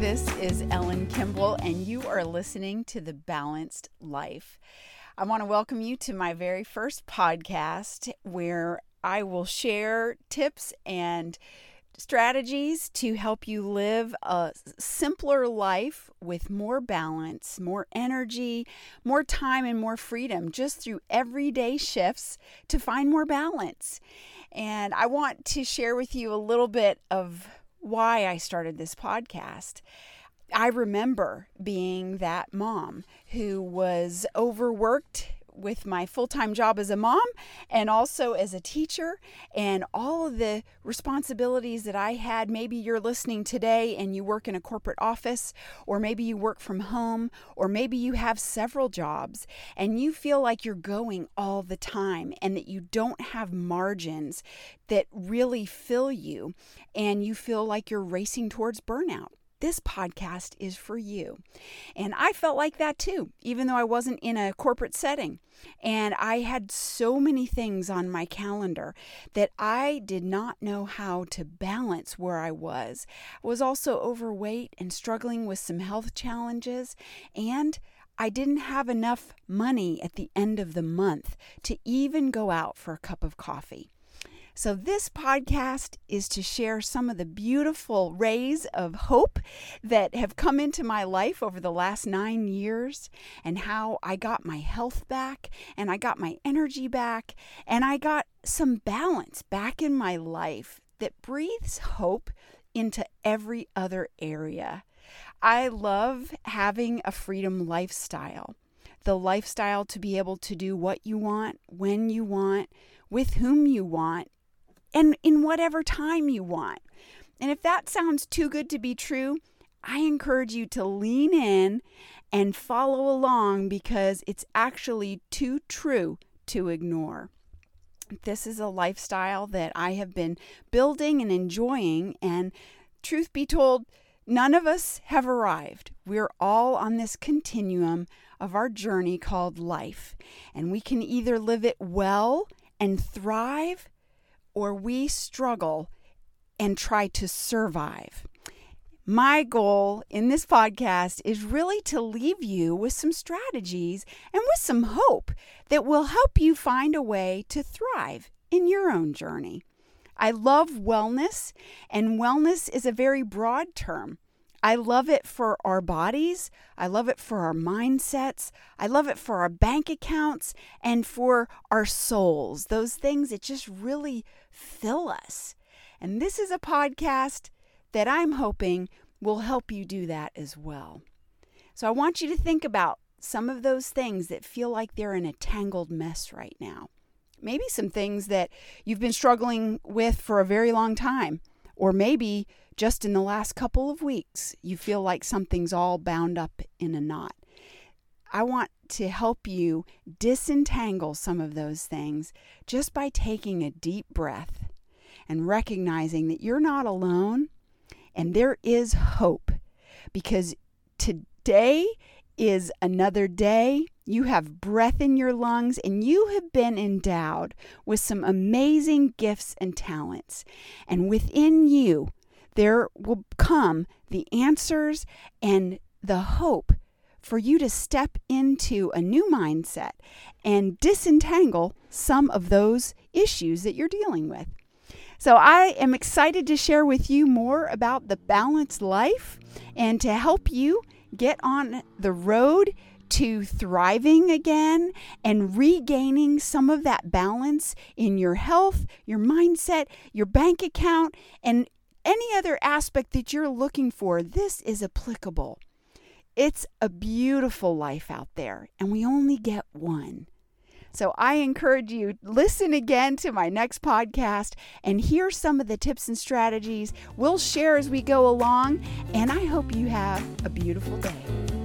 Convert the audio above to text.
This is Ellen Kimball, and you are listening to The Balanced Life. I want to welcome you to my very first podcast where I will share tips and strategies to help you live a simpler life with more balance, more energy, more time, and more freedom just through everyday shifts to find more balance. And I want to share with you a little bit of why I started this podcast. I remember being that mom who was overworked with my full time job as a mom and also as a teacher and all of the responsibilities that I had. Maybe you're listening today and you work in a corporate office, or maybe you work from home, or maybe you have several jobs and you feel like you're going all the time and that you don't have margins that really fill you and you feel like you're racing towards burnout this podcast is for you. And I felt like that too, even though I wasn't in a corporate setting. And I had so many things on my calendar that I did not know how to balance where I was. I was also overweight and struggling with some health challenges. And I didn't have enough money at the end of the month to even go out for a cup of coffee. So, this podcast is to share some of the beautiful rays of hope that have come into my life over the last nine years, and how I got my health back, and I got my energy back, and I got some balance back in my life that breathes hope into every other area. I love having a freedom lifestyle the lifestyle to be able to do what you want, when you want, with whom you want, and in whatever time you want. And if that sounds too good to be true, I encourage you to lean in and follow along because it's actually too true to ignore. This is a lifestyle that I have been building and enjoying, and truth be told, none of us have arrived. We're all on this continuum of our journey called life, and we can either live it well and thrive or we struggle and try to survive. My goal in this podcast is really to leave you with some strategies and with some hope that will help you find a way to thrive in your own journey. I love wellness, and wellness is a very broad term. I love it for our bodies. I love it for our mindsets. I love it for our bank accounts and for our souls. Those things that just really fill us. And this is a podcast that I'm hoping will help you do that as well. So I want you to think about some of those things that feel like they're in a tangled mess right now. Maybe some things that you've been struggling with for a very long time, or maybe just in the last couple of weeks, you feel like something's all bound up in a knot. I want to help you disentangle some of those things just by taking a deep breath and recognizing that you're not alone and there is hope because today is another day. You have breath in your lungs and you have been endowed with some amazing gifts and talents. And within you, there will come the answers and the hope for you to step into a new mindset and disentangle some of those issues that you're dealing with. So, I am excited to share with you more about the balanced life and to help you get on the road to thriving again and regaining some of that balance in your health, your mindset, your bank account, and any other aspect that you're looking for. This is applicable. It's a beautiful life out there, and we only get one. So I encourage you listen again to my next podcast and hear some of the tips and strategies we'll share as we go along and I hope you have a beautiful day.